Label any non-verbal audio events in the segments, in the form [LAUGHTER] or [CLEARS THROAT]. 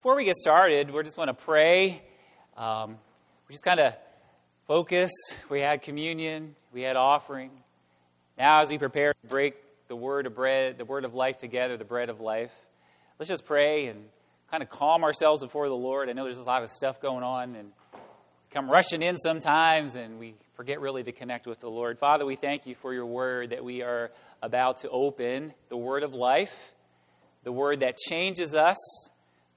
Before we get started, we just want to pray. Um, we just kind of focus. We had communion, we had offering. Now, as we prepare to break the word of bread, the word of life together, the bread of life, let's just pray and kind of calm ourselves before the Lord. I know there's a lot of stuff going on and come rushing in sometimes, and we forget really to connect with the Lord. Father, we thank you for your word that we are about to open, the word of life, the word that changes us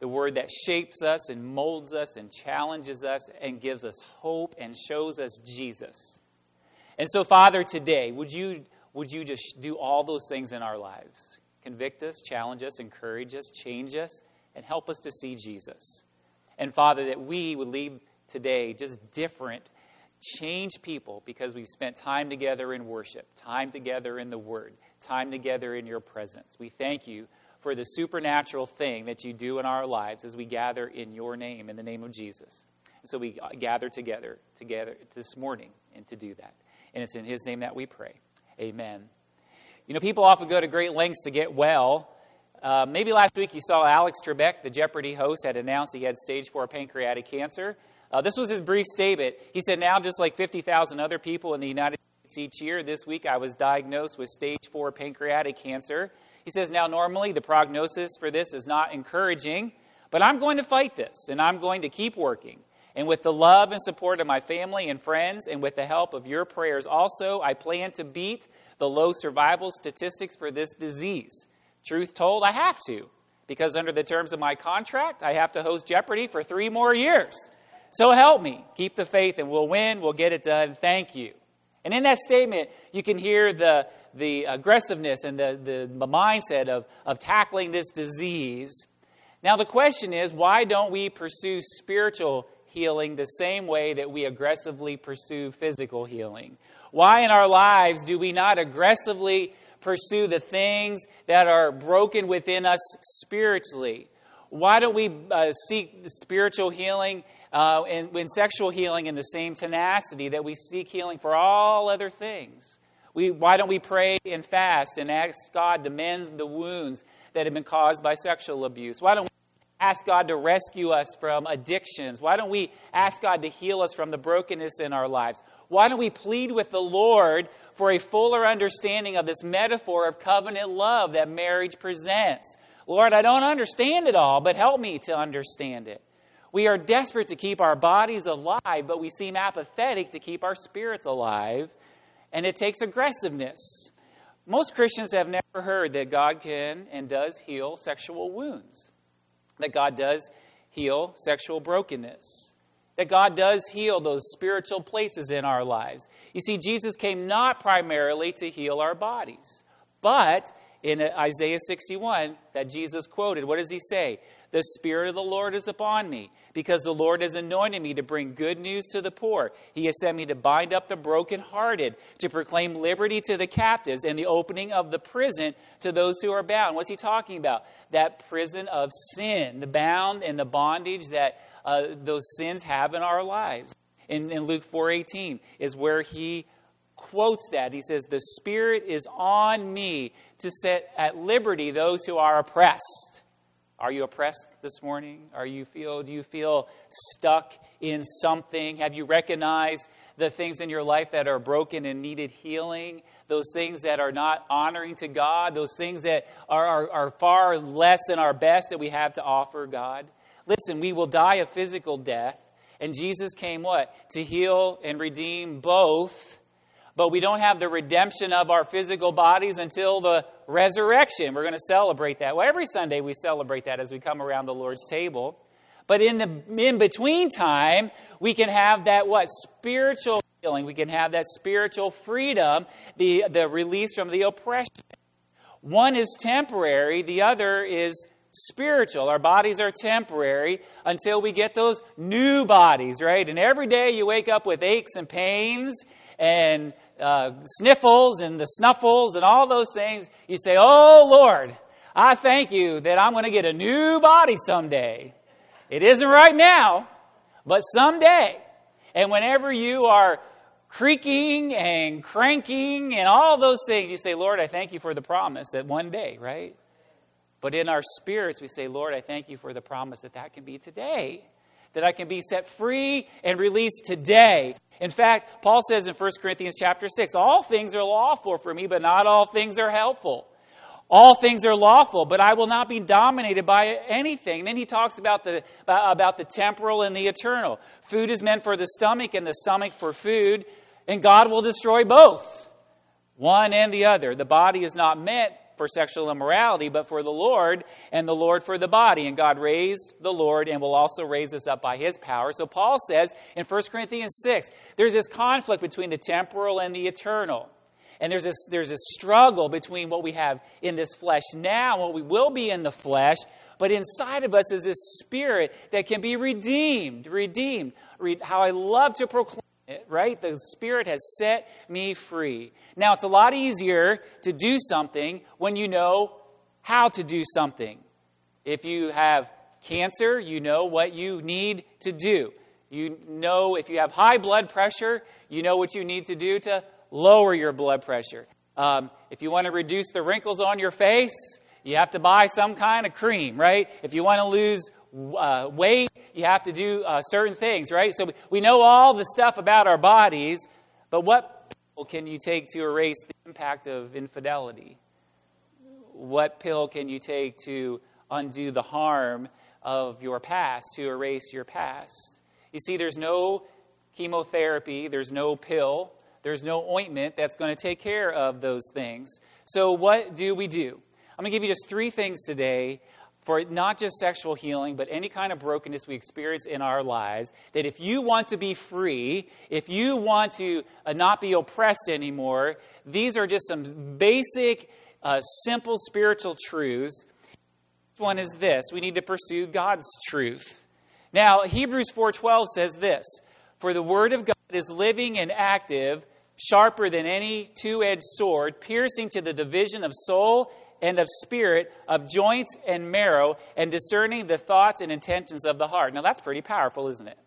the word that shapes us and molds us and challenges us and gives us hope and shows us Jesus. And so, Father, today, would you, would you just do all those things in our lives? Convict us, challenge us, encourage us, change us, and help us to see Jesus. And, Father, that we would leave today just different, change people because we've spent time together in worship, time together in the Word, time together in your presence. We thank you for the supernatural thing that you do in our lives as we gather in your name, in the name of Jesus. So we gather together, together this morning, and to do that. And it's in his name that we pray. Amen. You know, people often go to great lengths to get well. Uh, maybe last week you saw Alex Trebek, the Jeopardy host, had announced he had stage four pancreatic cancer. Uh, this was his brief statement. He said, Now, just like 50,000 other people in the United States each year, this week I was diagnosed with stage four pancreatic cancer. He says, Now, normally the prognosis for this is not encouraging, but I'm going to fight this and I'm going to keep working. And with the love and support of my family and friends, and with the help of your prayers also, I plan to beat the low survival statistics for this disease. Truth told, I have to, because under the terms of my contract, I have to host Jeopardy for three more years. So help me. Keep the faith, and we'll win. We'll get it done. Thank you. And in that statement, you can hear the, the aggressiveness and the, the, the mindset of, of tackling this disease. Now, the question is why don't we pursue spiritual healing the same way that we aggressively pursue physical healing? Why in our lives do we not aggressively pursue the things that are broken within us spiritually? Why don't we uh, seek spiritual healing uh, and, and sexual healing in the same tenacity that we seek healing for all other things? We, why don't we pray and fast and ask God to mend the wounds that have been caused by sexual abuse? Why don't we ask God to rescue us from addictions? Why don't we ask God to heal us from the brokenness in our lives? Why don't we plead with the Lord for a fuller understanding of this metaphor of covenant love that marriage presents? Lord, I don't understand it all, but help me to understand it. We are desperate to keep our bodies alive, but we seem apathetic to keep our spirits alive and it takes aggressiveness. Most Christians have never heard that God can and does heal sexual wounds, that God does heal sexual brokenness, that God does heal those spiritual places in our lives. You see, Jesus came not primarily to heal our bodies, but in Isaiah 61 that Jesus quoted, what does he say? The Spirit of the Lord is upon me, because the Lord has anointed me to bring good news to the poor. He has sent me to bind up the brokenhearted, to proclaim liberty to the captives, and the opening of the prison to those who are bound. What's he talking about? That prison of sin, the bound and the bondage that uh, those sins have in our lives. In, in Luke 4:18 is where he quotes that. He says, "The Spirit is on me to set at liberty those who are oppressed." Are you oppressed this morning? Are you feel do you feel stuck in something? Have you recognized the things in your life that are broken and needed healing? Those things that are not honoring to God, those things that are, are, are far less than our best that we have to offer God. Listen, we will die a physical death, and Jesus came what? To heal and redeem both but we don't have the redemption of our physical bodies until the resurrection. We're going to celebrate that. Well, every Sunday we celebrate that as we come around the Lord's table. But in the in between time, we can have that what? Spiritual healing. We can have that spiritual freedom, the, the release from the oppression. One is temporary, the other is spiritual. Our bodies are temporary until we get those new bodies, right? And every day you wake up with aches and pains and uh, sniffles and the snuffles and all those things, you say, Oh Lord, I thank you that I'm going to get a new body someday. It isn't right now, but someday. And whenever you are creaking and cranking and all those things, you say, Lord, I thank you for the promise that one day, right? But in our spirits, we say, Lord, I thank you for the promise that that can be today, that I can be set free and released today. In fact, Paul says in 1 Corinthians chapter 6, all things are lawful for me, but not all things are helpful. All things are lawful, but I will not be dominated by anything. And then he talks about the, uh, about the temporal and the eternal. Food is meant for the stomach, and the stomach for food, and God will destroy both, one and the other. The body is not meant for sexual immorality, but for the Lord, and the Lord for the body. And God raised the Lord and will also raise us up by his power. So Paul says in 1 Corinthians 6, there's this conflict between the temporal and the eternal. And there's this, there's a struggle between what we have in this flesh now what we will be in the flesh. But inside of us is this spirit that can be redeemed. Redeemed. How I love to proclaim right? The Spirit has set me free. Now, it's a lot easier to do something when you know how to do something. If you have cancer, you know what you need to do. You know if you have high blood pressure, you know what you need to do to lower your blood pressure. Um, if you want to reduce the wrinkles on your face, you have to buy some kind of cream, right? If you want to lose uh, weight, you have to do uh, certain things, right? So we know all the stuff about our bodies, but what pill can you take to erase the impact of infidelity? What pill can you take to undo the harm of your past, to erase your past? You see, there's no chemotherapy, there's no pill there's no ointment that's going to take care of those things. So, what do we do? I'm going to give you just three things today for not just sexual healing, but any kind of brokenness we experience in our lives. That if you want to be free, if you want to uh, not be oppressed anymore, these are just some basic, uh, simple spiritual truths. One is this we need to pursue God's truth. Now, Hebrews 4:12 says this, "For the word of God is living and active, sharper than any two edged sword, piercing to the division of soul and of spirit, of joints and marrow, and discerning the thoughts and intentions of the heart. Now that's pretty powerful, isn't it?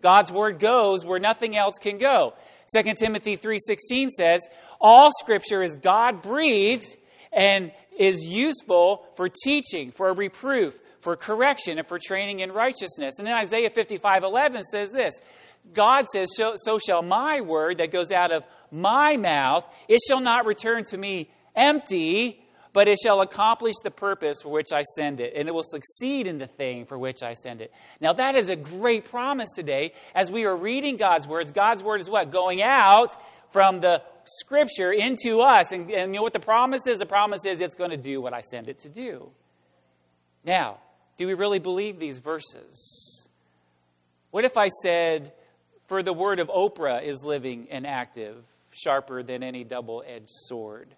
God's word goes where nothing else can go. 2 Timothy 3:16 says, "All scripture is God-breathed and is useful for teaching, for reproof, for correction, and for training in righteousness." And then Isaiah 55:11 says this, God says, so, so shall my word that goes out of my mouth, it shall not return to me empty, but it shall accomplish the purpose for which I send it, and it will succeed in the thing for which I send it. Now, that is a great promise today as we are reading God's words. God's word is what? Going out from the scripture into us. And, and you know what the promise is? The promise is it's going to do what I send it to do. Now, do we really believe these verses? What if I said, for the word of Oprah is living and active, sharper than any double edged sword.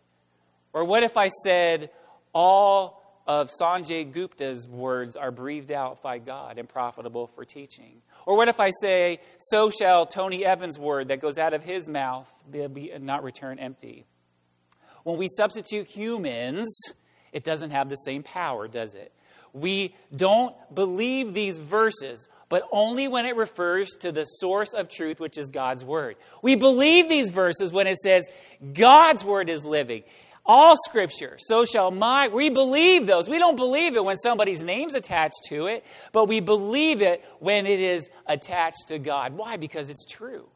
Or what if I said, all of Sanjay Gupta's words are breathed out by God and profitable for teaching? Or what if I say, so shall Tony Evans' word that goes out of his mouth be, not return empty? When we substitute humans, it doesn't have the same power, does it? We don't believe these verses, but only when it refers to the source of truth, which is God's Word. We believe these verses when it says God's Word is living. All Scripture, so shall my. We believe those. We don't believe it when somebody's name's attached to it, but we believe it when it is attached to God. Why? Because it's true.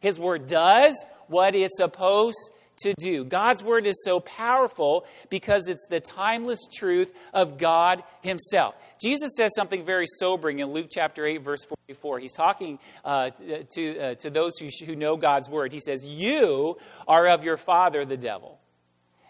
His Word does what it's supposed to do. God's word is so powerful because it's the timeless truth of God Himself. Jesus says something very sobering in Luke chapter 8, verse 44. He's talking uh, to, uh, to those who, who know God's word. He says, You are of your father, the devil.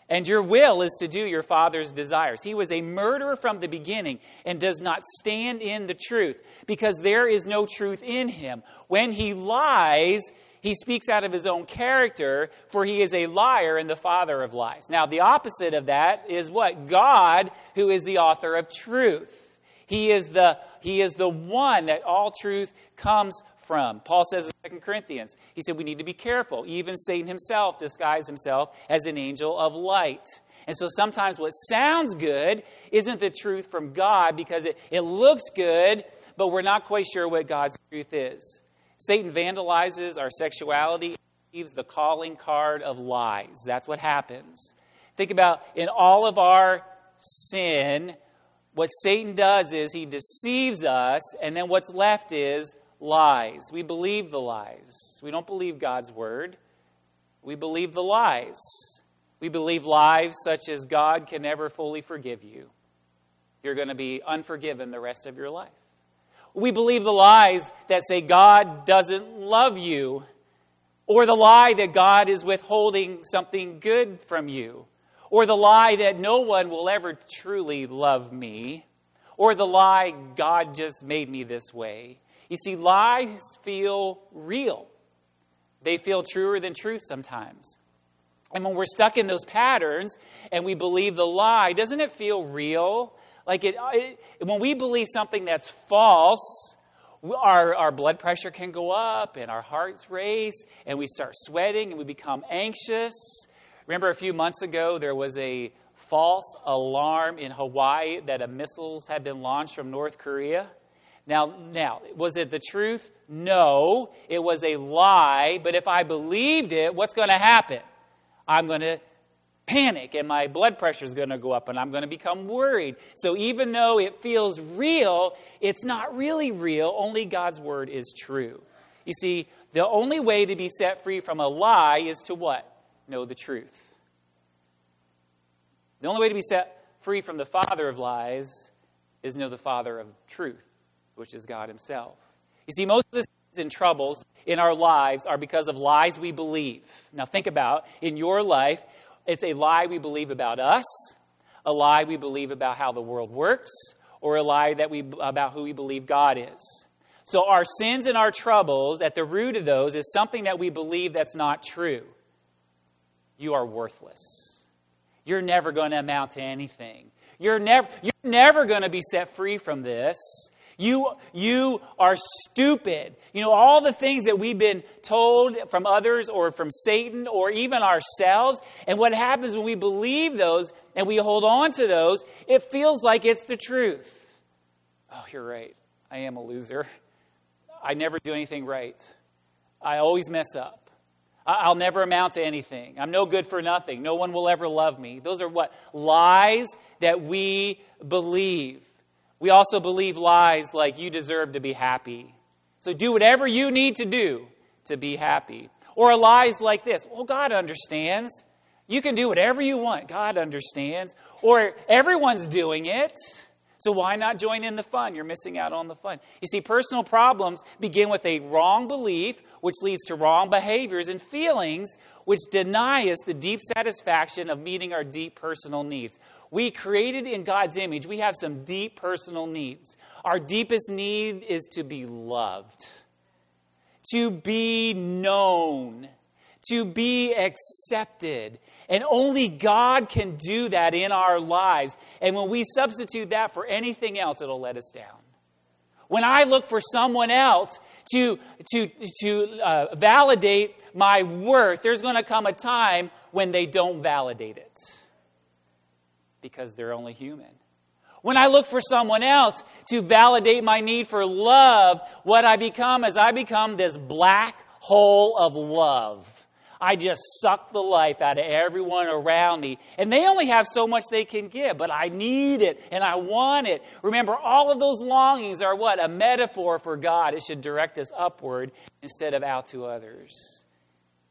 And your will is to do your father's desires. He was a murderer from the beginning and does not stand in the truth because there is no truth in him. When he lies, he speaks out of his own character, for he is a liar and the father of lies. Now, the opposite of that is what? God, who is the author of truth. He is the, he is the one that all truth comes from. Paul says in 2 Corinthians, he said we need to be careful. Even Satan himself disguised himself as an angel of light. And so sometimes what sounds good isn't the truth from God because it, it looks good, but we're not quite sure what God's truth is. Satan vandalizes our sexuality, leaves the calling card of lies. That's what happens. Think about in all of our sin, what Satan does is he deceives us, and then what's left is lies. We believe the lies. We don't believe God's word. We believe the lies. We believe lies such as God can never fully forgive you. You're going to be unforgiven the rest of your life. We believe the lies that say God doesn't love you, or the lie that God is withholding something good from you, or the lie that no one will ever truly love me, or the lie God just made me this way. You see, lies feel real. They feel truer than truth sometimes. And when we're stuck in those patterns and we believe the lie, doesn't it feel real? Like it, it when we believe something that's false, our, our blood pressure can go up and our hearts race and we start sweating and we become anxious. Remember a few months ago there was a false alarm in Hawaii that a missiles had been launched from North Korea? Now, now, was it the truth? No, it was a lie. But if I believed it, what's going to happen? I'm going to panic and my blood pressure is going to go up and I'm going to become worried. So even though it feels real, it's not really real. Only God's word is true. You see, the only way to be set free from a lie is to what? Know the truth. The only way to be set free from the father of lies is to know the father of truth which is God Himself. You see, most of the sins and troubles in our lives are because of lies we believe. Now, think about in your life, it's a lie we believe about us, a lie we believe about how the world works, or a lie that we about who we believe God is. So, our sins and our troubles, at the root of those, is something that we believe that's not true. You are worthless. You're never going to amount to anything. You're never, you're never going to be set free from this. You, you are stupid. You know, all the things that we've been told from others or from Satan or even ourselves. And what happens when we believe those and we hold on to those, it feels like it's the truth. Oh, you're right. I am a loser. I never do anything right. I always mess up. I'll never amount to anything. I'm no good for nothing. No one will ever love me. Those are what? Lies that we believe. We also believe lies like you deserve to be happy. So do whatever you need to do to be happy. Or lies like this Well, God understands. You can do whatever you want. God understands. Or everyone's doing it. So why not join in the fun? You're missing out on the fun. You see, personal problems begin with a wrong belief, which leads to wrong behaviors and feelings, which deny us the deep satisfaction of meeting our deep personal needs. We created in God's image, we have some deep personal needs. Our deepest need is to be loved, to be known, to be accepted. And only God can do that in our lives. And when we substitute that for anything else, it'll let us down. When I look for someone else to, to, to uh, validate my worth, there's going to come a time when they don't validate it because they're only human. When I look for someone else to validate my need for love, what I become is I become this black hole of love. I just suck the life out of everyone around me. And they only have so much they can give, but I need it and I want it. Remember, all of those longings are what? A metaphor for God. It should direct us upward instead of out to others.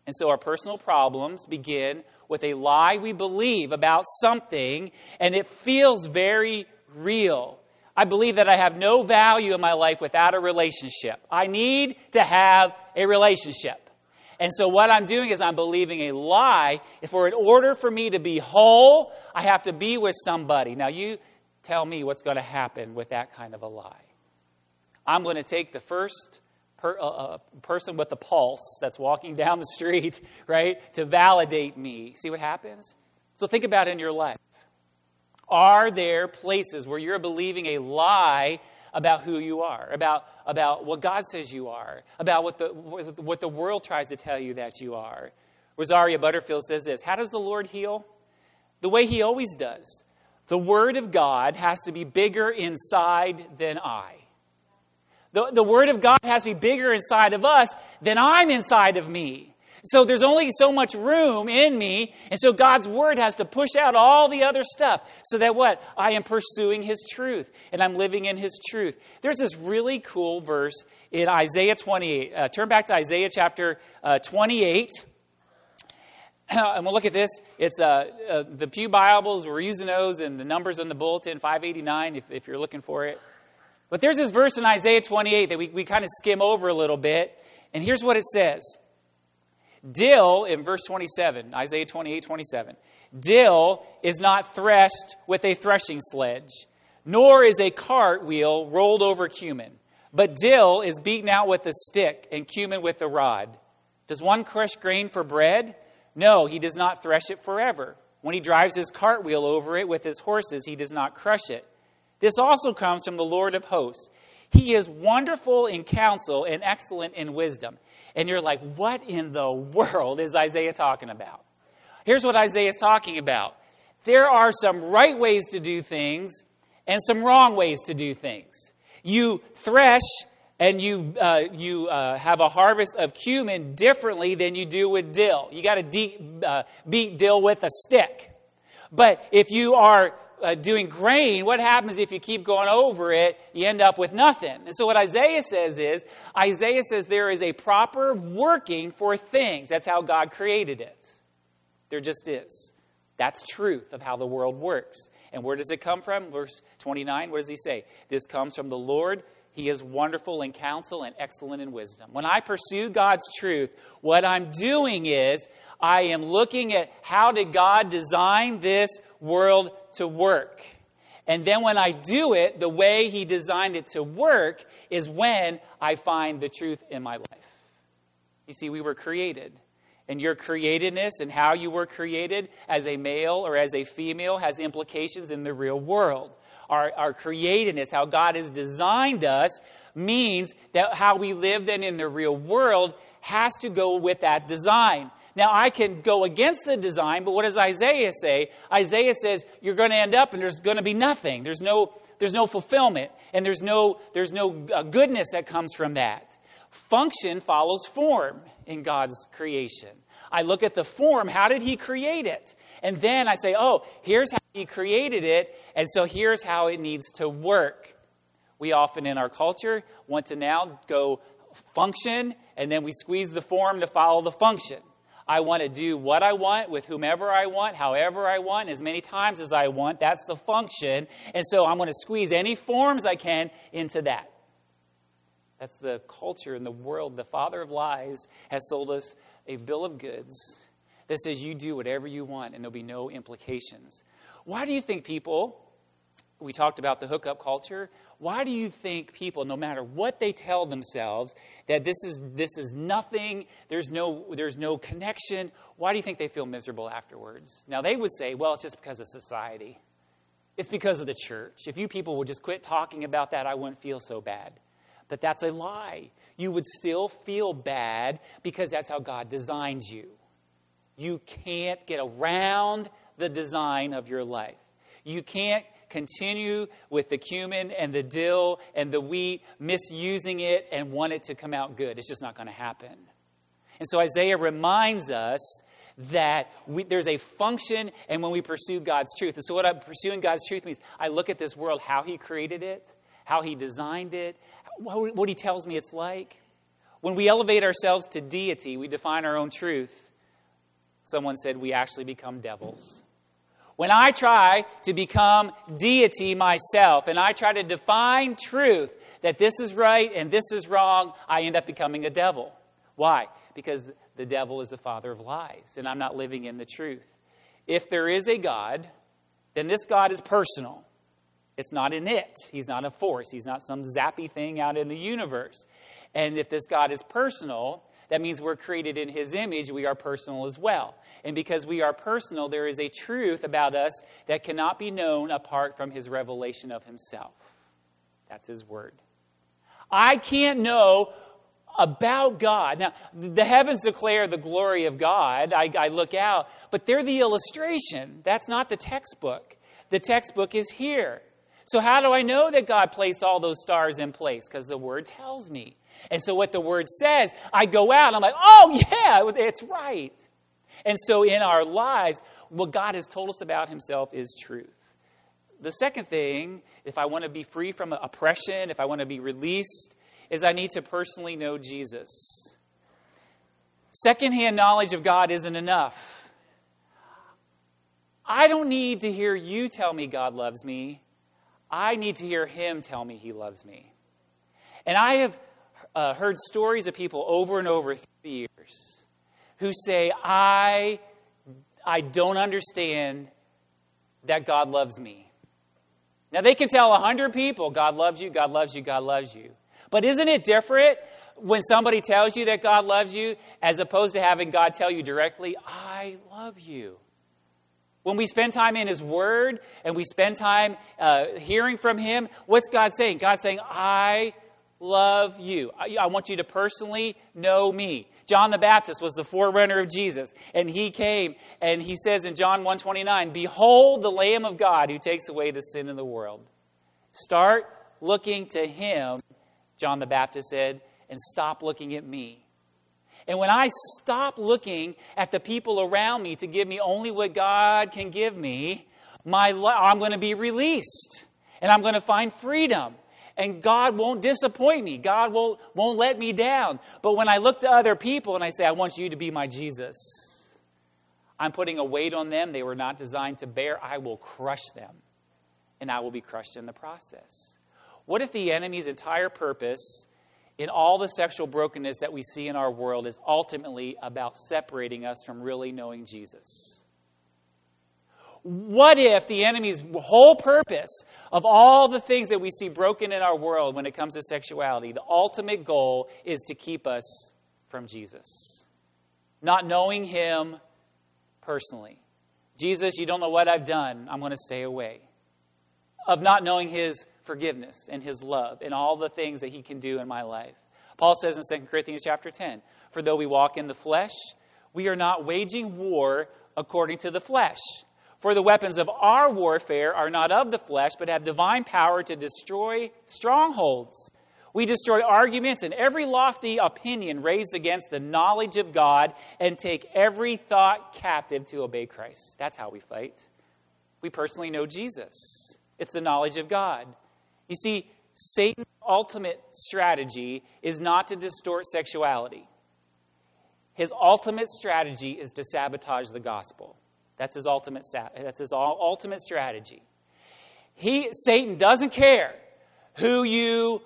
And so our personal problems begin with a lie we believe about something, and it feels very real. I believe that I have no value in my life without a relationship. I need to have a relationship. And so what I'm doing is I'm believing a lie. If for in order for me to be whole, I have to be with somebody. Now you tell me what's going to happen with that kind of a lie. I'm going to take the first per, a, person with a pulse that's walking [LAUGHS] down the street, right, to validate me. See what happens? So think about in your life. Are there places where you're believing a lie about who you are, about, about what God says you are, about what the, what the world tries to tell you that you are? Rosaria Butterfield says this How does the Lord heal? The way He always does. The Word of God has to be bigger inside than I. The, the Word of God has to be bigger inside of us than I'm inside of me. So there's only so much room in me, and so God's word has to push out all the other stuff so that what? I am pursuing his truth and I'm living in his truth. There's this really cool verse in Isaiah 28. Uh, turn back to Isaiah chapter uh, 28. [CLEARS THROAT] and we'll look at this. It's uh, uh, the Pew Bibles. We're using those, and the numbers in the bulletin, 589, if, if you're looking for it. But there's this verse in Isaiah 28 that we, we kind of skim over a little bit. And here's what it says Dill, in verse 27, Isaiah 28 27, dill is not threshed with a threshing sledge, nor is a cart wheel rolled over cumin. But dill is beaten out with a stick, and cumin with a rod. Does one crush grain for bread? No, he does not thresh it forever. When he drives his cartwheel over it with his horses, he does not crush it. This also comes from the Lord of hosts. He is wonderful in counsel and excellent in wisdom. And you're like, what in the world is Isaiah talking about? Here's what Isaiah is talking about there are some right ways to do things and some wrong ways to do things. You thresh and you, uh, you uh, have a harvest of cumin differently than you do with dill. You got to de- uh, beat dill with a stick. But if you are uh, doing grain, what happens if you keep going over it? You end up with nothing. And so, what Isaiah says is Isaiah says there is a proper working for things. That's how God created it. There just is. That's truth of how the world works. And where does it come from? Verse 29, what does he say? This comes from the Lord. He is wonderful in counsel and excellent in wisdom. When I pursue God's truth, what I'm doing is I am looking at how did God design this world to work. And then when I do it, the way He designed it to work is when I find the truth in my life. You see, we were created. And your createdness and how you were created as a male or as a female has implications in the real world. Our, our createdness, how God has designed us, means that how we live then in the real world has to go with that design. Now, I can go against the design, but what does Isaiah say? Isaiah says you're going to end up and there's going to be nothing. There's no, there's no fulfillment, and there's no, there's no uh, goodness that comes from that. Function follows form in God's creation. I look at the form, how did He create it? And then I say, oh, here's how He created it, and so here's how it needs to work. We often in our culture want to now go function, and then we squeeze the form to follow the function. I want to do what I want with whomever I want, however I want, as many times as I want. That's the function. And so I'm going to squeeze any forms I can into that. That's the culture in the world. The father of lies has sold us a bill of goods that says you do whatever you want and there'll be no implications. Why do you think people, we talked about the hookup culture, why do you think people, no matter what they tell themselves, that this is, this is nothing, there's no, there's no connection, why do you think they feel miserable afterwards? Now, they would say, well, it's just because of society. It's because of the church. If you people would just quit talking about that, I wouldn't feel so bad. But that's a lie. You would still feel bad because that's how God designed you. You can't get around the design of your life. You can't continue with the cumin and the dill and the wheat, misusing it and want it to come out good. It's just not going to happen. And so Isaiah reminds us that we, there's a function and when we pursue God's truth. And so, what I'm pursuing God's truth means I look at this world, how He created it, how He designed it, what He tells me it's like. When we elevate ourselves to deity, we define our own truth. Someone said we actually become devils. When I try to become deity myself and I try to define truth that this is right and this is wrong, I end up becoming a devil. Why? Because the devil is the father of lies and I'm not living in the truth. If there is a God, then this God is personal. It's not an it. He's not a force. He's not some zappy thing out in the universe. And if this God is personal, that means we're created in his image. We are personal as well. And because we are personal, there is a truth about us that cannot be known apart from his revelation of himself. That's his word. I can't know about God. Now, the heavens declare the glory of God. I, I, look out, but they're the illustration. That's not the textbook. The textbook is here. So, how do I know that God placed all those stars in place? Because the Word tells me. And so, what the Word says, I go out, I'm like, oh, yeah, it's right. And so, in our lives, what God has told us about Himself is truth. The second thing, if I want to be free from oppression, if I want to be released, is I need to personally know Jesus. Secondhand knowledge of God isn't enough. I don't need to hear you tell me God loves me. I need to hear Him tell me He loves me. And I have uh, heard stories of people over and over through the years who say, I, I don't understand that God loves me. Now, they can tell a hundred people, God loves you, God loves you, God loves you. But isn't it different when somebody tells you that God loves you as opposed to having God tell you directly, I love you? When we spend time in His Word and we spend time uh, hearing from Him, what's God saying? God's saying, I love you. I, I want you to personally know me. John the Baptist was the forerunner of Jesus, and he came and he says in John 1:29, "Behold the Lamb of God who takes away the sin of the world." Start looking to him, John the Baptist said, and stop looking at me. And when I stop looking at the people around me to give me only what God can give me, my I'm going to be released and I'm going to find freedom. And God won't disappoint me. God won't, won't let me down. But when I look to other people and I say, I want you to be my Jesus, I'm putting a weight on them they were not designed to bear. I will crush them, and I will be crushed in the process. What if the enemy's entire purpose in all the sexual brokenness that we see in our world is ultimately about separating us from really knowing Jesus. What if the enemy's whole purpose of all the things that we see broken in our world when it comes to sexuality, the ultimate goal is to keep us from Jesus? Not knowing Him personally. Jesus, you don't know what I've done. I'm going to stay away. Of not knowing His forgiveness and his love and all the things that he can do in my life. Paul says in 2 Corinthians chapter 10, For though we walk in the flesh, we are not waging war according to the flesh. For the weapons of our warfare are not of the flesh, but have divine power to destroy strongholds. We destroy arguments and every lofty opinion raised against the knowledge of God and take every thought captive to obey Christ. That's how we fight. We personally know Jesus, it's the knowledge of God. You see, Satan's ultimate strategy is not to distort sexuality. His ultimate strategy is to sabotage the gospel. That's his ultimate, that's his ultimate strategy. He, Satan doesn't care who you,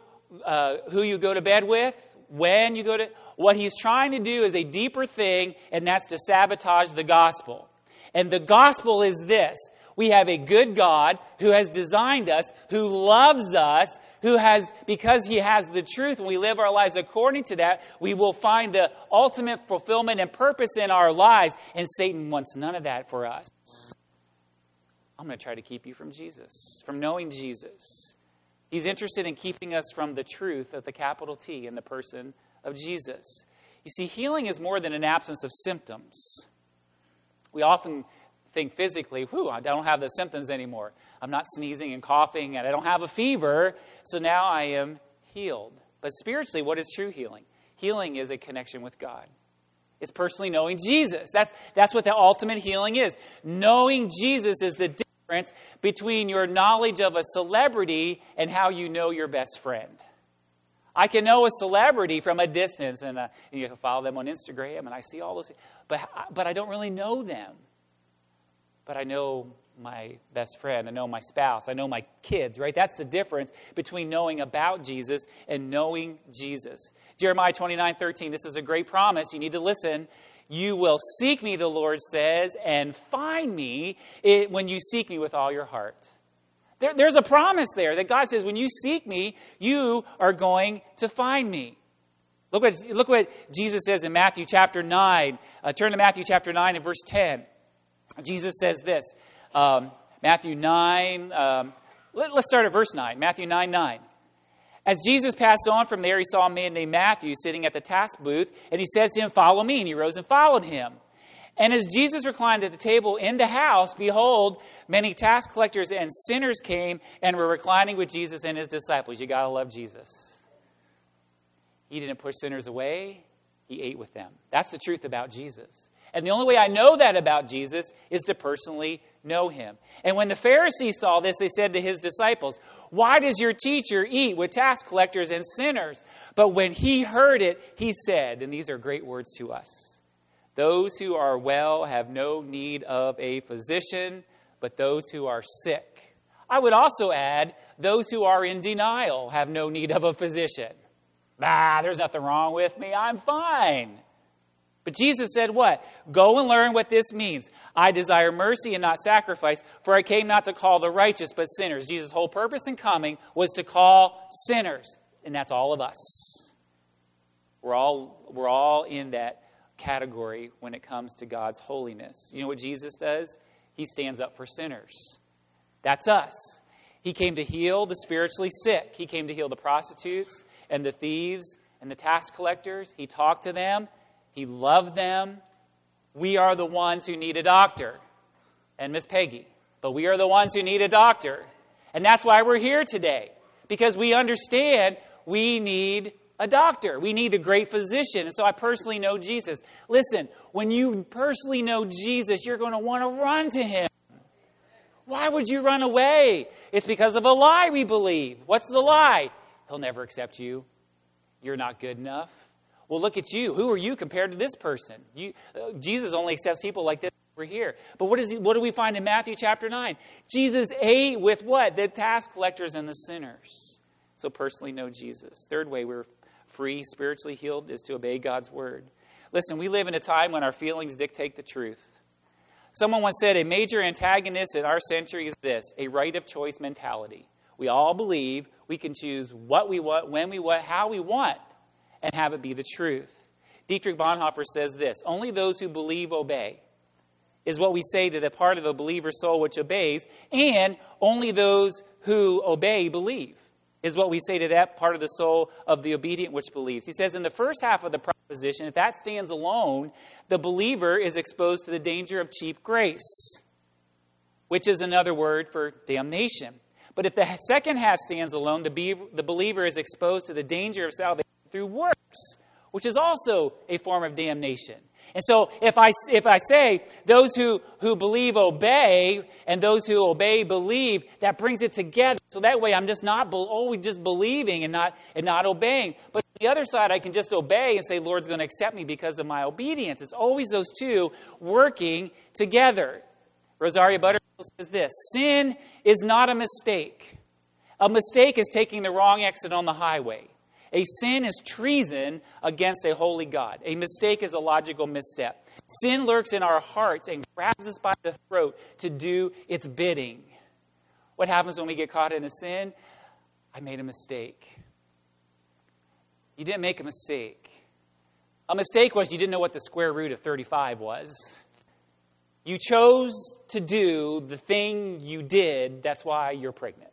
uh, who you go to bed with, when you go to. What he's trying to do is a deeper thing, and that's to sabotage the gospel. And the gospel is this we have a good God who has designed us, who loves us, who has, because He has the truth, and we live our lives according to that, we will find the ultimate fulfillment and purpose in our lives. And Satan wants none of that for us. I'm going to try to keep you from Jesus, from knowing Jesus. He's interested in keeping us from the truth of the capital T in the person of Jesus. You see, healing is more than an absence of symptoms. We often think physically, whew, I don't have the symptoms anymore. I'm not sneezing and coughing, and I don't have a fever, so now I am healed. But spiritually, what is true healing? Healing is a connection with God. It's personally knowing Jesus. That's, that's what the ultimate healing is. Knowing Jesus is the difference between your knowledge of a celebrity and how you know your best friend. I can know a celebrity from a distance, and, uh, and you can follow them on Instagram, and I see all those, but, but I don't really know them but I know my best friend, I know my spouse, I know my kids, right? That's the difference between knowing about Jesus and knowing Jesus. Jeremiah 29 13, this is a great promise. You need to listen. You will seek me, the Lord says, and find me when you seek me with all your heart. There, there's a promise there that God says, when you seek me, you are going to find me. Look what, look what Jesus says in Matthew chapter 9. Uh, turn to Matthew chapter 9 and verse 10. Jesus says this um, Matthew 9, um, let, us start at verse 9. Matthew 9 9. As Jesus passed on from there, he saw a man named Matthew sitting at the tax booth, and he says to him, Follow me. And he rose and followed him. And as Jesus reclined at the table in the house, behold, many tax collectors and sinners came and were reclining with Jesus and his disciples. You got to love Jesus. He didn't push sinners away, he ate with them. That's the truth about Jesus. And the only way I know that about Jesus is to personally know him. And when the Pharisees saw this, they said to his disciples, Why does your teacher eat with tax collectors and sinners? But when he heard it, he said, and these are great words to us Those who are well have no need of a physician, but those who are sick. I would also add, those who are in denial have no need of a physician. Ah, there's nothing wrong with me. I'm fine. But Jesus said, What? Go and learn what this means. I desire mercy and not sacrifice, for I came not to call the righteous, but sinners. Jesus' whole purpose in coming was to call sinners, and that's all of us. We're all, we're all in that category when it comes to God's holiness. You know what Jesus does? He stands up for sinners. That's us. He came to heal the spiritually sick, He came to heal the prostitutes and the thieves and the tax collectors. He talked to them. He loved them. We are the ones who need a doctor. And Miss Peggy. But we are the ones who need a doctor. And that's why we're here today. Because we understand we need a doctor. We need a great physician. And so I personally know Jesus. Listen, when you personally know Jesus, you're going to want to run to him. Why would you run away? It's because of a lie we believe. What's the lie? He'll never accept you. You're not good enough. Well, look at you. Who are you compared to this person? You, uh, Jesus only accepts people like this over here. But what, is he, what do we find in Matthew chapter 9? Jesus ate with what? The tax collectors and the sinners. So personally know Jesus. Third way we're free, spiritually healed, is to obey God's word. Listen, we live in a time when our feelings dictate the truth. Someone once said a major antagonist in our century is this a right of choice mentality. We all believe we can choose what we want, when we want, how we want and have it be the truth. Dietrich Bonhoeffer says this Only those who believe obey, is what we say to the part of the believer's soul which obeys, and only those who obey believe, is what we say to that part of the soul of the obedient which believes. He says in the first half of the proposition, if that stands alone, the believer is exposed to the danger of cheap grace, which is another word for damnation. But if the second half stands alone, the believer is exposed to the danger of salvation through works, which is also a form of damnation. And so if I, if I say those who, who believe obey and those who obey believe, that brings it together. So that way I'm just not always just believing and not, and not obeying. But the other side, I can just obey and say, Lord's going to accept me because of my obedience. It's always those two working together. Rosaria Butterfield says this Sin is not a mistake. A mistake is taking the wrong exit on the highway. A sin is treason against a holy God. A mistake is a logical misstep. Sin lurks in our hearts and grabs us by the throat to do its bidding. What happens when we get caught in a sin? I made a mistake. You didn't make a mistake. A mistake was you didn't know what the square root of 35 was. You chose to do the thing you did, that's why you're pregnant.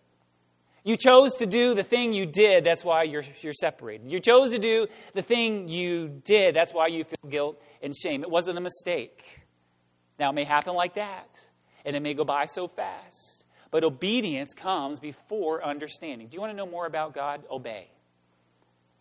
You chose to do the thing you did, that's why you're, you're separated. You chose to do the thing you did, that's why you feel guilt and shame. It wasn't a mistake. Now, it may happen like that, and it may go by so fast. But obedience comes before understanding. Do you want to know more about God? Obey.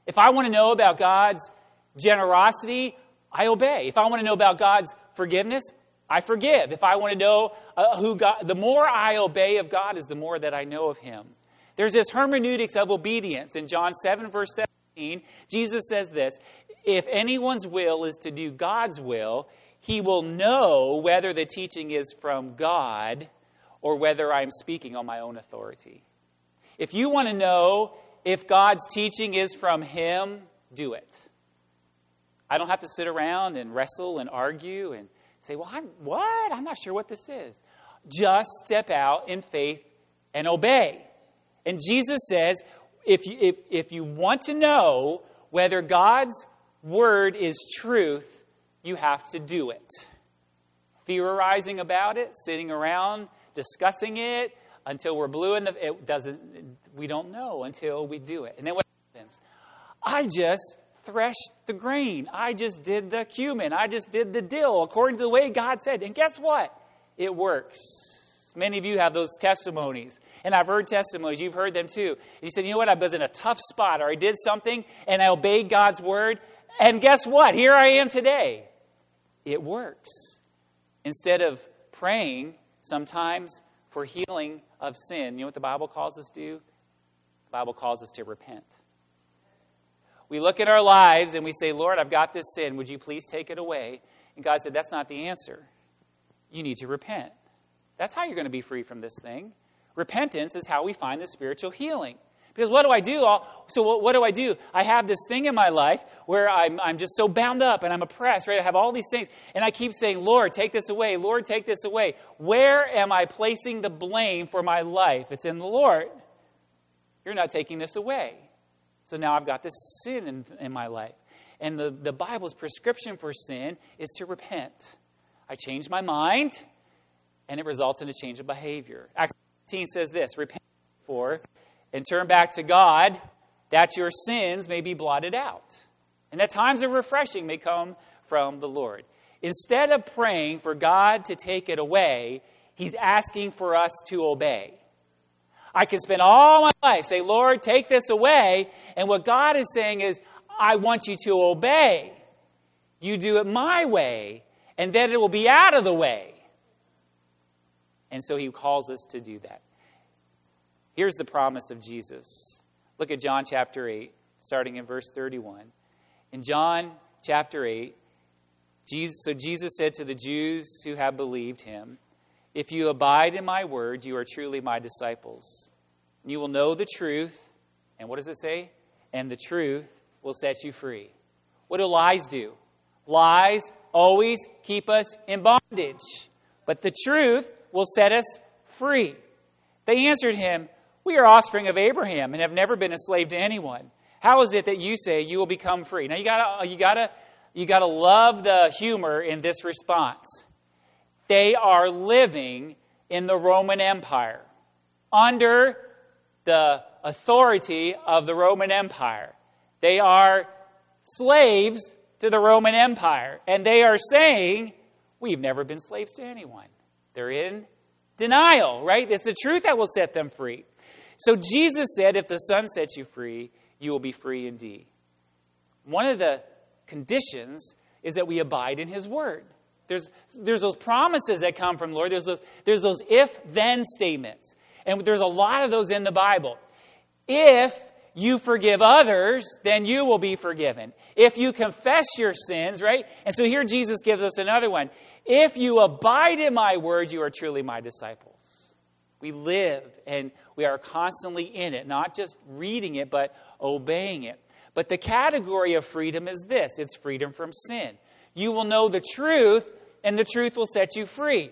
If I want to know about God's generosity, I obey. If I want to know about God's forgiveness, I forgive. If I want to know uh, who God, the more I obey of God is the more that I know of Him. There's this hermeneutics of obedience. In John 7, verse 17, Jesus says this If anyone's will is to do God's will, he will know whether the teaching is from God or whether I'm speaking on my own authority. If you want to know if God's teaching is from Him, do it. I don't have to sit around and wrestle and argue and say, Well, I'm what? I'm not sure what this is. Just step out in faith and obey. And Jesus says, if you, if, if you want to know whether God's word is truth, you have to do it. Theorizing about it, sitting around discussing it until we're blue in the it doesn't we don't know until we do it. And then what happens? I just threshed the grain. I just did the cumin. I just did the dill according to the way God said. And guess what? It works. Many of you have those testimonies. And I've heard testimonies. You've heard them too. He said, you know what? I was in a tough spot or I did something and I obeyed God's word. And guess what? Here I am today. It works. Instead of praying sometimes for healing of sin, you know what the Bible calls us to do? The Bible calls us to repent. We look at our lives and we say, Lord, I've got this sin. Would you please take it away? And God said, That's not the answer. You need to repent. That's how you're going to be free from this thing. Repentance is how we find the spiritual healing. Because what do I do? So what, what, do I do? I have this thing in my life where I'm, I'm just so bound up and I'm oppressed, right? I have all these things. And I keep saying, Lord, take this away. Lord, take this away. Where am I placing the blame for my life? It's in the Lord. You're not taking this away. So now I've got this sin in, in my life. And the, the Bible's prescription for sin is to repent. I change my mind, and it results in a change of behavior. Acts 15 says this Repent for and turn back to God, that your sins may be blotted out. And that times of refreshing may come from the Lord. Instead of praying for God to take it away, He's asking for us to obey. I can spend all my life say, Lord, take this away. And what God is saying is, I want you to obey. You do it my way, and then it will be out of the way. And so he calls us to do that. Here's the promise of Jesus. Look at John chapter 8, starting in verse 31. In John chapter 8, Jesus, so Jesus said to the Jews who have believed him, if you abide in my word, you are truly my disciples. You will know the truth. And what does it say? And the truth will set you free. What do lies do? Lies always keep us in bondage, but the truth will set us free. They answered him, We are offspring of Abraham and have never been a slave to anyone. How is it that you say you will become free? Now you gotta you gotta you gotta love the humor in this response. They are living in the Roman Empire under the authority of the Roman Empire. They are slaves to the Roman Empire. And they are saying, We've never been slaves to anyone. They're in denial, right? It's the truth that will set them free. So Jesus said, If the Son sets you free, you will be free indeed. One of the conditions is that we abide in His Word. There's, there's those promises that come from the Lord. There's those, there's those if then statements. And there's a lot of those in the Bible. If you forgive others, then you will be forgiven. If you confess your sins, right? And so here Jesus gives us another one. If you abide in my word, you are truly my disciples. We live and we are constantly in it, not just reading it, but obeying it. But the category of freedom is this it's freedom from sin. You will know the truth, and the truth will set you free.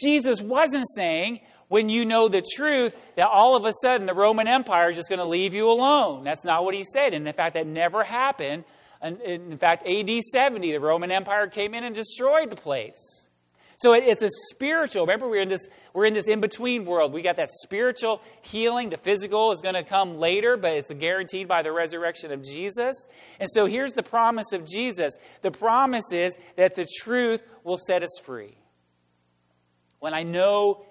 Jesus wasn't saying, when you know the truth, that all of a sudden the Roman Empire is just going to leave you alone. That's not what he said. And in fact, that never happened. And in fact, AD 70, the Roman Empire came in and destroyed the place. So it's a spiritual. Remember, we're in this we're in this in between world. We got that spiritual healing. The physical is going to come later, but it's guaranteed by the resurrection of Jesus. And so here's the promise of Jesus. The promise is that the truth will set us free. When I know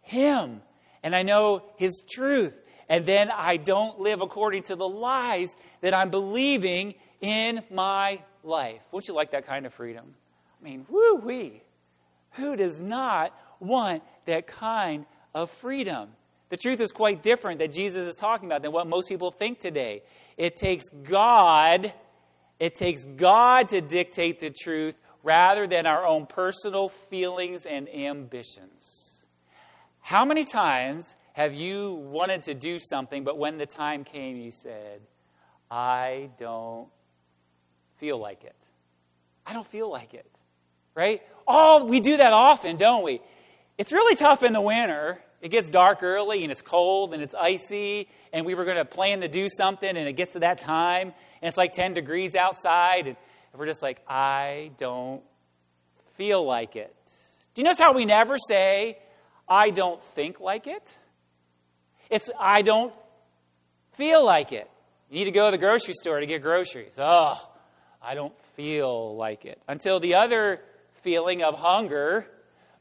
Him and I know His truth, and then I don't live according to the lies that I'm believing in my life. Wouldn't you like that kind of freedom? I mean, woo wee. Who does not want that kind of freedom? The truth is quite different that Jesus is talking about than what most people think today. It takes God, it takes God to dictate the truth rather than our own personal feelings and ambitions. How many times have you wanted to do something, but when the time came, you said, I don't feel like it? I don't feel like it right? All we do that often, don't we? It's really tough in the winter. It gets dark early and it's cold and it's icy, and we were going to plan to do something, and it gets to that time, and it's like 10 degrees outside, and we're just like, I don't feel like it. Do you notice how we never say, I don't think like it? It's, I don't feel like it. You need to go to the grocery store to get groceries. Oh, I don't feel like it. Until the other feeling of hunger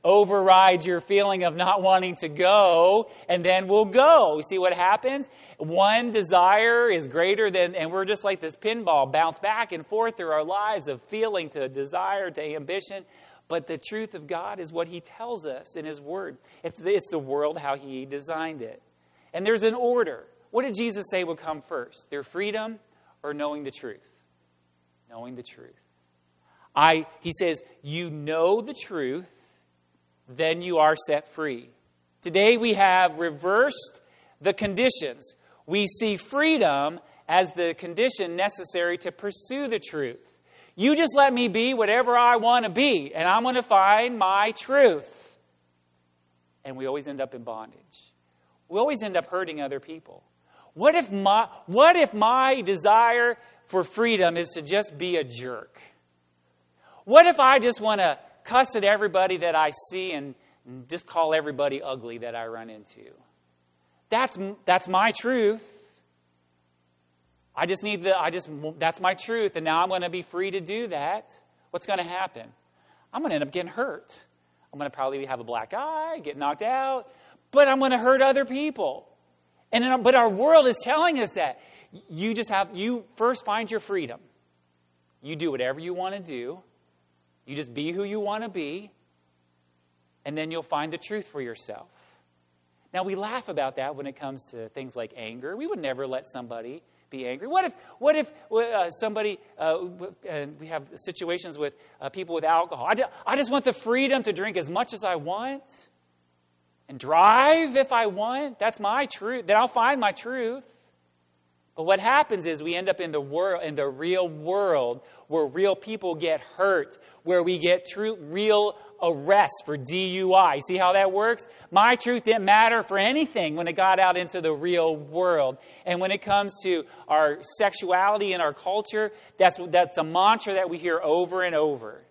overrides your feeling of not wanting to go, and then we'll go. You see what happens? One desire is greater than, and we're just like this pinball, bounce back and forth through our lives of feeling to desire to ambition. But the truth of God is what He tells us in His Word. It's, it's the world how He designed it. And there's an order. What did Jesus say would come first? Their freedom or knowing the truth? Knowing the truth. I, he says, You know the truth, then you are set free. Today we have reversed the conditions. We see freedom as the condition necessary to pursue the truth. You just let me be whatever I want to be, and I'm going to find my truth. And we always end up in bondage. We always end up hurting other people. What if my, what if my desire for freedom is to just be a jerk? What if I just want to cuss at everybody that I see and just call everybody ugly that I run into? That's, that's my truth. I just need the, I just, that's my truth, and now I'm going to be free to do that. What's going to happen? I'm going to end up getting hurt. I'm going to probably have a black eye, get knocked out, but I'm going to hurt other people. And but our world is telling us that you just have you first find your freedom. You do whatever you want to do. You just be who you want to be, and then you'll find the truth for yourself. Now we laugh about that when it comes to things like anger. We would never let somebody be angry. What if what if uh, somebody uh, we have situations with uh, people with alcohol? I just, I just want the freedom to drink as much as I want and drive if I want. That's my truth. Then I'll find my truth. But what happens is we end up in the world, in the real world, where real people get hurt, where we get true, real arrests for DUI. See how that works? My truth didn't matter for anything when it got out into the real world. And when it comes to our sexuality and our culture, that's, that's a mantra that we hear over and over.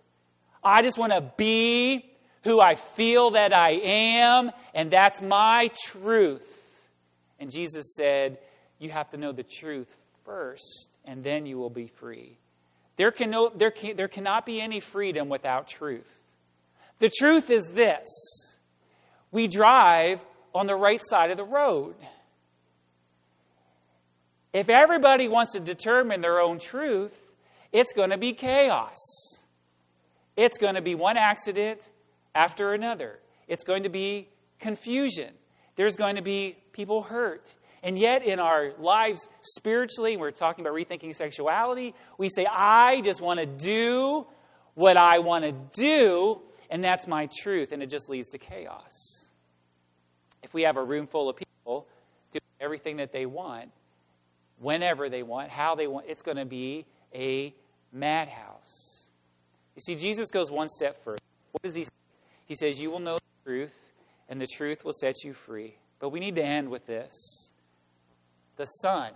I just want to be who I feel that I am, and that's my truth. And Jesus said, You have to know the truth first, and then you will be free. There, can no, there, can, there cannot be any freedom without truth. The truth is this we drive on the right side of the road. If everybody wants to determine their own truth, it's going to be chaos. It's going to be one accident after another. It's going to be confusion. There's going to be people hurt. And yet, in our lives spiritually, we're talking about rethinking sexuality, we say, I just want to do what I want to do, and that's my truth, and it just leads to chaos. If we have a room full of people doing everything that they want, whenever they want, how they want, it's going to be a madhouse. You see, Jesus goes one step further. What does he say? He says, You will know the truth, and the truth will set you free. But we need to end with this the Son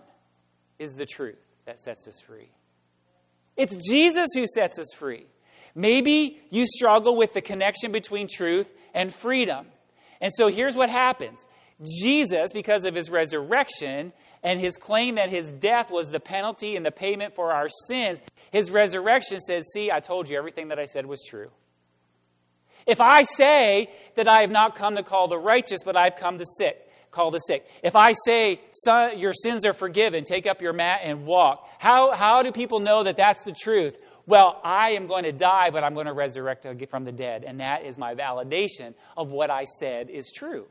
is the truth that sets us free. It's Jesus who sets us free. Maybe you struggle with the connection between truth and freedom. And so here's what happens Jesus, because of his resurrection and his claim that his death was the penalty and the payment for our sins, his resurrection says, See, I told you everything that I said was true. If I say that I have not come to call the righteous, but I've come to sick, call the sick. If I say Son, your sins are forgiven, take up your mat and walk, how, how do people know that that's the truth? Well, I am going to die, but I'm going to resurrect from the dead. And that is my validation of what I said is true.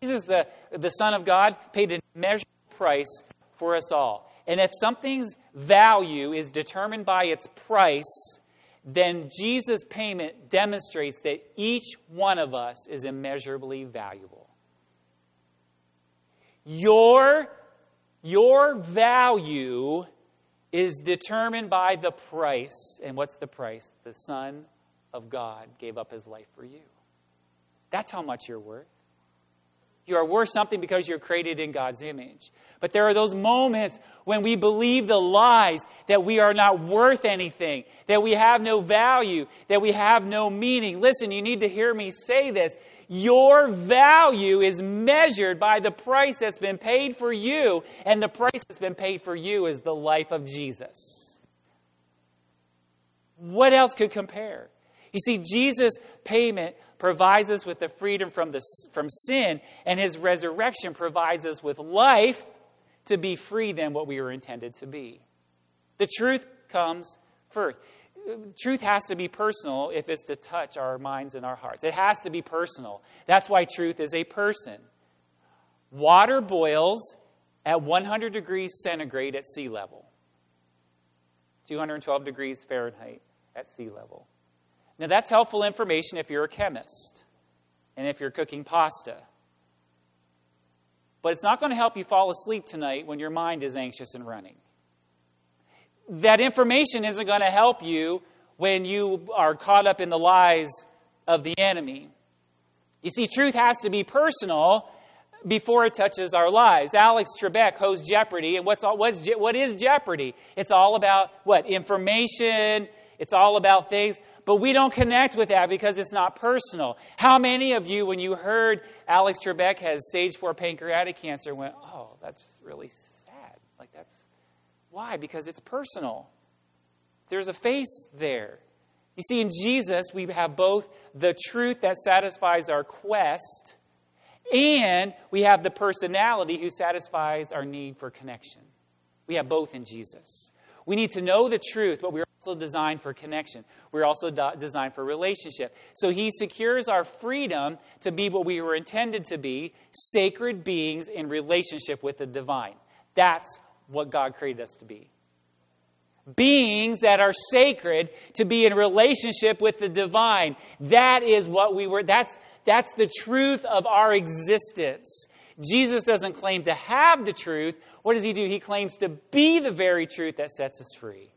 Jesus, the, the Son of God, paid a measurable price for us all. And if something's value is determined by its price, then Jesus' payment demonstrates that each one of us is immeasurably valuable. Your, your value is determined by the price. And what's the price? The Son of God gave up his life for you. That's how much you're worth. You are worth something because you're created in God's image. But there are those moments when we believe the lies that we are not worth anything, that we have no value, that we have no meaning. Listen, you need to hear me say this. Your value is measured by the price that's been paid for you, and the price that's been paid for you is the life of Jesus. What else could compare? You see, Jesus' payment provides us with the freedom from, the, from sin, and his resurrection provides us with life to be free than what we were intended to be. The truth comes first. Truth has to be personal if it's to touch our minds and our hearts. It has to be personal. That's why truth is a person. Water boils at 100 degrees centigrade at sea level, 212 degrees Fahrenheit at sea level. Now, that's helpful information if you're a chemist and if you're cooking pasta. But it's not going to help you fall asleep tonight when your mind is anxious and running. That information isn't going to help you when you are caught up in the lies of the enemy. You see, truth has to be personal before it touches our lives. Alex Trebek hosts Jeopardy, and what's all, what's, what is Jeopardy? It's all about what? Information. It's all about things. But we don't connect with that because it's not personal. How many of you, when you heard Alex Trebek has stage four pancreatic cancer, went, oh, that's really sad? Like, that's why? Because it's personal. There's a face there. You see, in Jesus, we have both the truth that satisfies our quest, and we have the personality who satisfies our need for connection. We have both in Jesus. We need to know the truth, but we're also designed for connection. We're also do- designed for relationship. So he secures our freedom to be what we were intended to be sacred beings in relationship with the divine. That's what God created us to be. Beings that are sacred to be in relationship with the divine. That is what we were. That's, that's the truth of our existence. Jesus doesn't claim to have the truth. What does he do? He claims to be the very truth that sets us free.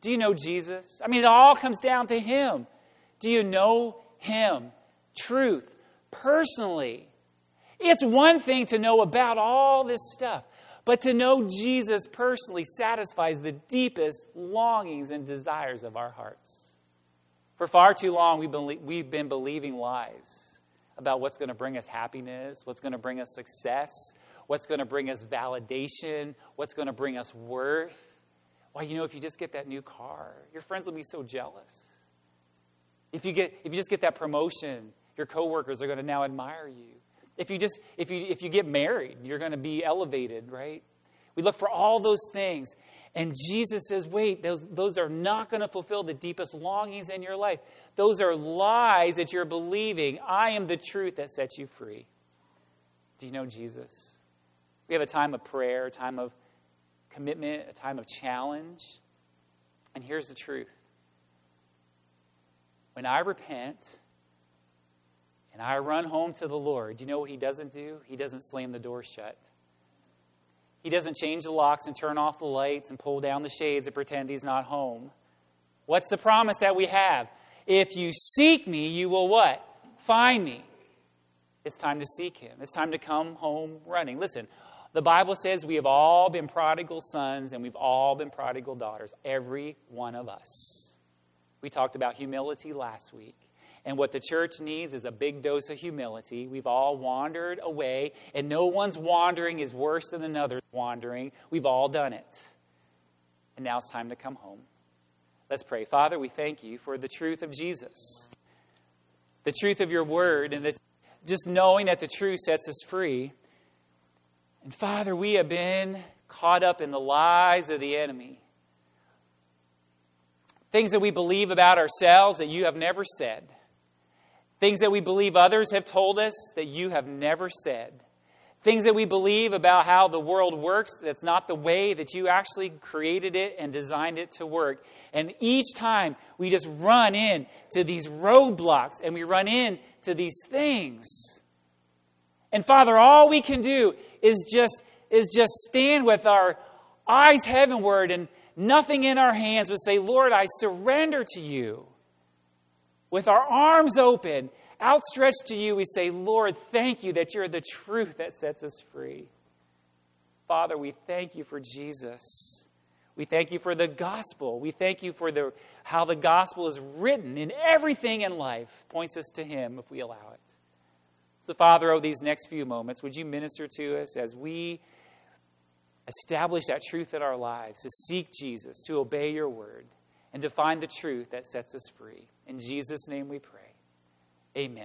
Do you know Jesus? I mean, it all comes down to him. Do you know him? Truth, personally. It's one thing to know about all this stuff, but to know Jesus personally satisfies the deepest longings and desires of our hearts. For far too long, we've been, we've been believing lies about what's going to bring us happiness, what's going to bring us success, what's going to bring us validation, what's going to bring us worth. Why, you know, if you just get that new car, your friends will be so jealous. If you, get, if you just get that promotion, your coworkers are going to now admire you. If you just if you if you get married, you're going to be elevated, right? We look for all those things. And Jesus says, wait, those, those are not going to fulfill the deepest longings in your life. Those are lies that you're believing. I am the truth that sets you free. Do you know Jesus? We have a time of prayer, a time of commitment, a time of challenge. And here's the truth when I repent and I run home to the Lord, you know what He doesn't do? He doesn't slam the door shut. He doesn't change the locks and turn off the lights and pull down the shades and pretend He's not home. What's the promise that we have? If you seek me, you will what? Find me. It's time to seek Him. It's time to come home running. Listen, the Bible says we have all been prodigal sons and we've all been prodigal daughters, every one of us. We talked about humility last week. And what the church needs is a big dose of humility. We've all wandered away, and no one's wandering is worse than another's wandering. We've all done it. And now it's time to come home. Let's pray. Father, we thank you for the truth of Jesus, the truth of your word, and the, just knowing that the truth sets us free. And Father, we have been caught up in the lies of the enemy. Things that we believe about ourselves that you have never said. Things that we believe others have told us that you have never said. Things that we believe about how the world works that's not the way that you actually created it and designed it to work. And each time we just run in to these roadblocks and we run in to these things. And Father, all we can do is just, is just stand with our eyes heavenward and nothing in our hands, but say, Lord, I surrender to you with our arms open, outstretched to you, we say, Lord, thank you that you're the truth that sets us free. Father, we thank you for Jesus. We thank you for the gospel. We thank you for the, how the gospel is written in everything in life, points us to Him if we allow it. So, Father, over these next few moments, would you minister to us as we establish that truth in our lives, to seek Jesus, to obey your word, and to find the truth that sets us free? In Jesus' name we pray. Amen.